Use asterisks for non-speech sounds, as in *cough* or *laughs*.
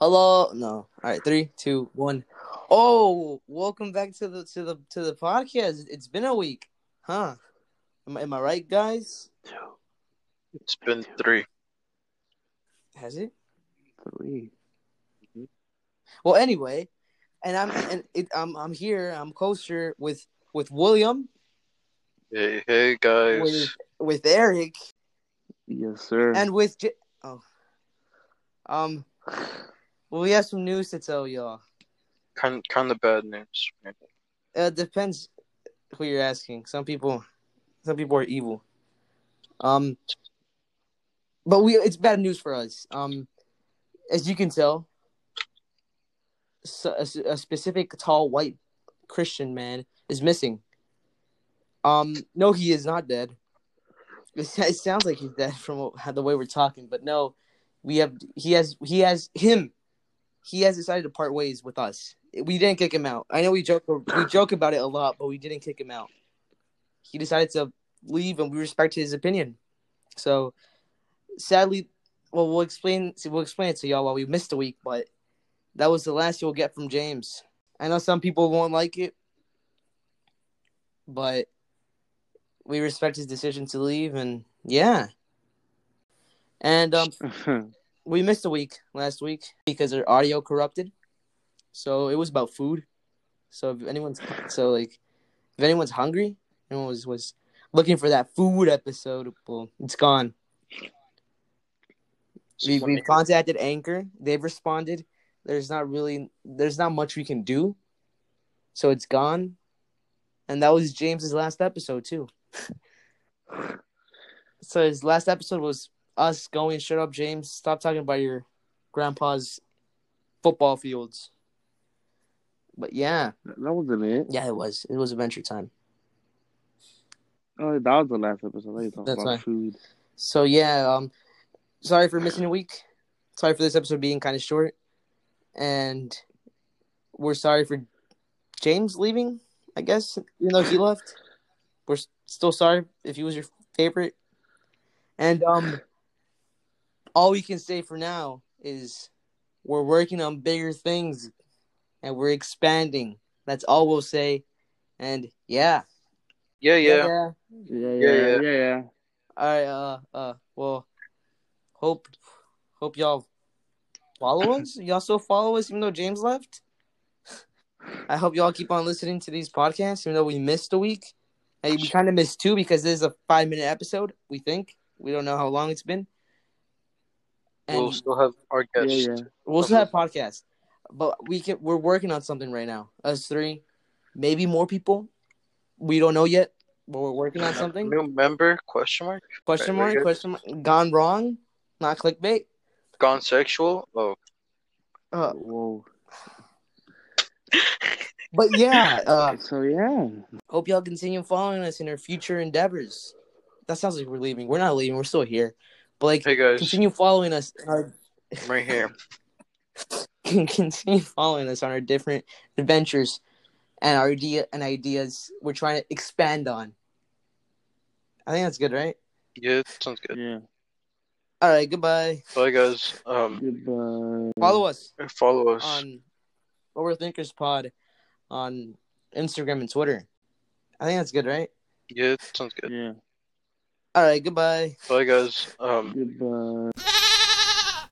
Hello. No. All right. Three, two, one. Oh, welcome back to the to the to the podcast. It's been a week, huh? Am, I- am I right, guys? No. It's been three. Has it? Three. Well, anyway, and I'm and it, I'm I'm here. I'm kosher with with William, Hey, hey guys. with with Eric, Yes, sir. and with J- oh, um. Well, we have some news to tell y'all. Kind kind of bad news. It depends who you're asking. Some people, some people are evil. Um, but we it's bad news for us. Um, as you can tell, so, a, a specific tall white Christian man is missing. Um, no, he is not dead. It, *laughs* it sounds like he's dead from the way we're talking, but no, we have he has he has him. He has decided to part ways with us. We didn't kick him out. I know we joke we joke about it a lot, but we didn't kick him out. He decided to leave, and we respect his opinion. So, sadly, well, we'll explain we'll explain it to y'all while we missed a week, but that was the last you'll get from James. I know some people won't like it, but we respect his decision to leave, and yeah. And um, *laughs* we missed a week last week because our audio corrupted. So it was about food. So if anyone's so like if anyone's hungry, anyone was was looking for that food episode, well, it's gone. We we contacted Anchor. They've responded. There's not really there's not much we can do. So it's gone. And that was James's last episode too. *laughs* so his last episode was us going shut up James, stop talking about your grandpa's football fields. But yeah, that wasn't it. yeah, it was. It was Adventure Time. Oh, that was the last episode. That's about right. food. So yeah, um, sorry for missing a week. Sorry for this episode being kind of short, and we're sorry for James leaving. I guess even though he left, we're still sorry if he was your favorite. And um, all we can say for now is we're working on bigger things, and we're expanding. That's all we'll say. And yeah, Yeah, yeah. Yeah, yeah, Yeah, yeah, yeah. yeah. yeah. All right. Uh. Uh. Well. Hope. Hope y'all follow us. *laughs* Y'all still follow us even though James left. I hope y'all keep on listening to these podcasts even though we missed a week. Hey, we kind of missed two because this is a five minute episode. We think we don't know how long it's been. And We'll still have our Yeah, guest. yeah. We'll still have podcasts, but we can. We're working on something right now. Us three, maybe more people. We don't know yet, but we're working on something. New member? Question mark? Question Very mark? good. Question mark? Gone wrong? Not clickbait. Gone sexual? Oh, Uh, Whoa. *laughs* but yeah, uh, So yeah. hope y'all continue following us in our future endeavors. That sounds like we're leaving. We're not leaving. We're still here. But like, hey guys, continue following us. in Our, right here. *laughs* continue following us on our different adventures and our idea and ideas we're trying to expand on. I think that's good, right? Yeah, sounds good. Yeah. All right. Goodbye. Bye guys. Um, Goodbye. Follow us follow us. on Overthinkers Pod on Instagram and Twitter. I think that's good, right? Yeah, sounds good. Yeah. All right. Goodbye. Bye guys. Um. Goodbye.